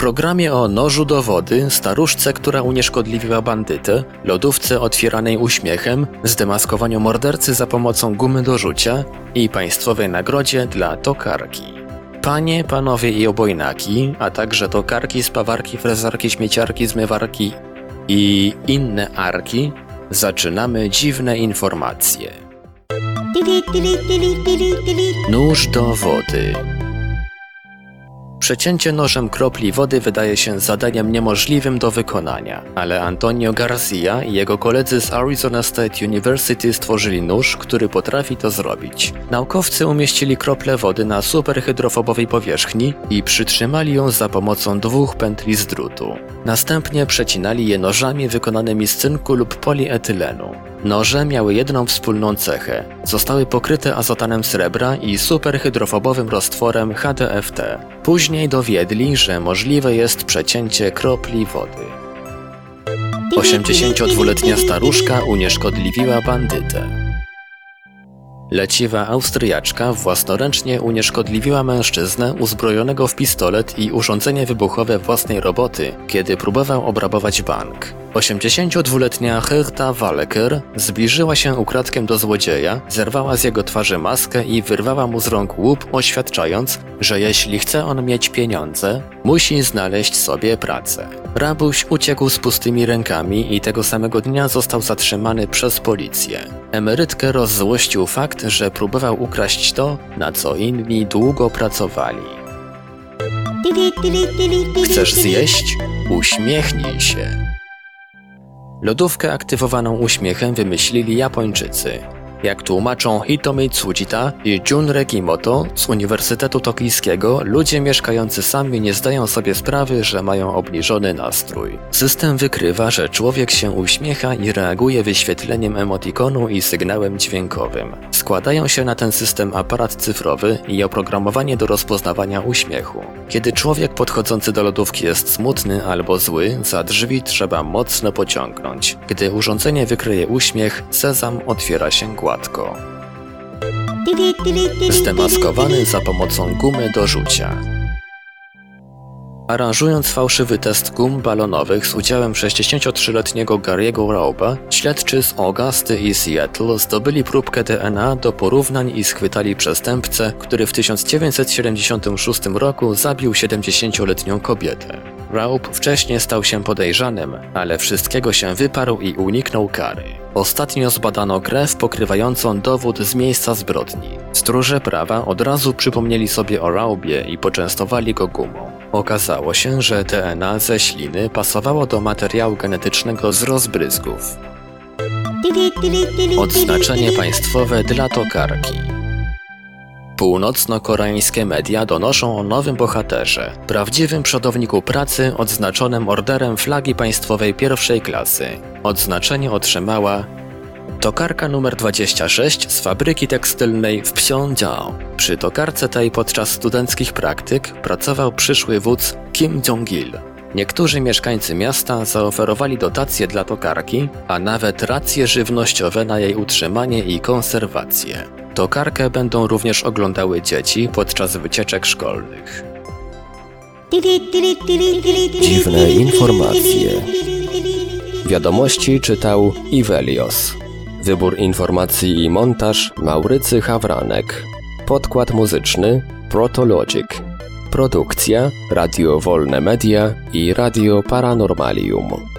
Programie o nożu do wody, staruszce, która unieszkodliwiła bandytę, lodówce otwieranej uśmiechem, zdemaskowaniu mordercy za pomocą gumy do rzucia i państwowej nagrodzie dla tokarki. Panie, panowie i obojnaki, a także tokarki, spawarki, frezarki, śmieciarki, zmywarki i inne arki, zaczynamy dziwne informacje. Nóż do wody. Przecięcie nożem kropli wody wydaje się zadaniem niemożliwym do wykonania, ale Antonio Garcia i jego koledzy z Arizona State University stworzyli nóż, który potrafi to zrobić. Naukowcy umieścili krople wody na superhydrofobowej powierzchni i przytrzymali ją za pomocą dwóch pętli z drutu. Następnie przecinali je nożami wykonanymi z cynku lub polietylenu. Noże miały jedną wspólną cechę. Zostały pokryte azotanem srebra i superhydrofobowym roztworem HDFT. Później dowiedli, że możliwe jest przecięcie kropli wody. 82-letnia staruszka unieszkodliwiła bandytę. Leciwa Austriaczka własnoręcznie unieszkodliwiła mężczyznę uzbrojonego w pistolet i urządzenie wybuchowe własnej roboty, kiedy próbował obrabować bank. 82-letnia Herta Walker zbliżyła się ukradkiem do złodzieja, zerwała z jego twarzy maskę i wyrwała mu z rąk łup, oświadczając, że jeśli chce on mieć pieniądze, musi znaleźć sobie pracę. Rabuś uciekł z pustymi rękami i tego samego dnia został zatrzymany przez policję. Emerytkę rozzłościł fakt, że próbował ukraść to, na co inni długo pracowali. Chcesz zjeść? Uśmiechnij się. Lodówkę aktywowaną uśmiechem wymyślili Japończycy. Jak tłumaczą Hitomi Tsujita i Junrei Kimoto z Uniwersytetu Tokijskiego, ludzie mieszkający sami nie zdają sobie sprawy, że mają obniżony nastrój. System wykrywa, że człowiek się uśmiecha i reaguje wyświetleniem emotikonu i sygnałem dźwiękowym. Składają się na ten system aparat cyfrowy i oprogramowanie do rozpoznawania uśmiechu. Kiedy człowiek podchodzący do lodówki jest smutny albo zły, za drzwi trzeba mocno pociągnąć. Gdy urządzenie wykryje uśmiech, sezam otwiera się gładko. Zdemaskowany za pomocą gumy do rzucia. Aranżując fałszywy test gum balonowych z udziałem 63-letniego Gary'ego Rauba, śledczy z Augusty i Seattle zdobyli próbkę DNA do porównań i schwytali przestępcę, który w 1976 roku zabił 70-letnią kobietę. Raub wcześniej stał się podejrzanym, ale wszystkiego się wyparł i uniknął kary. Ostatnio zbadano krew pokrywającą dowód z miejsca zbrodni. Stróże prawa od razu przypomnieli sobie o Raubie i poczęstowali go gumą. Okazało się, że DNA ze śliny pasowało do materiału genetycznego z rozbryzgów. Odznaczenie państwowe dla tokarki. Północno-koreańskie media donoszą o nowym bohaterze, prawdziwym przodowniku pracy odznaczonym orderem flagi państwowej pierwszej klasy. Odznaczenie otrzymała tokarka numer 26 z fabryki tekstylnej w Pyeongchang. Przy tokarce tej podczas studenckich praktyk pracował przyszły wódz Kim Jong-il. Niektórzy mieszkańcy miasta zaoferowali dotacje dla tokarki, a nawet racje żywnościowe na jej utrzymanie i konserwację. Tokarkę będą również oglądały dzieci podczas wycieczek szkolnych. Dziwne informacje. Wiadomości czytał Ivelios. Wybór informacji i montaż Maurycy Hawranek. Podkład muzyczny Protologic. Produkcja Radio Wolne Media i Radio Paranormalium.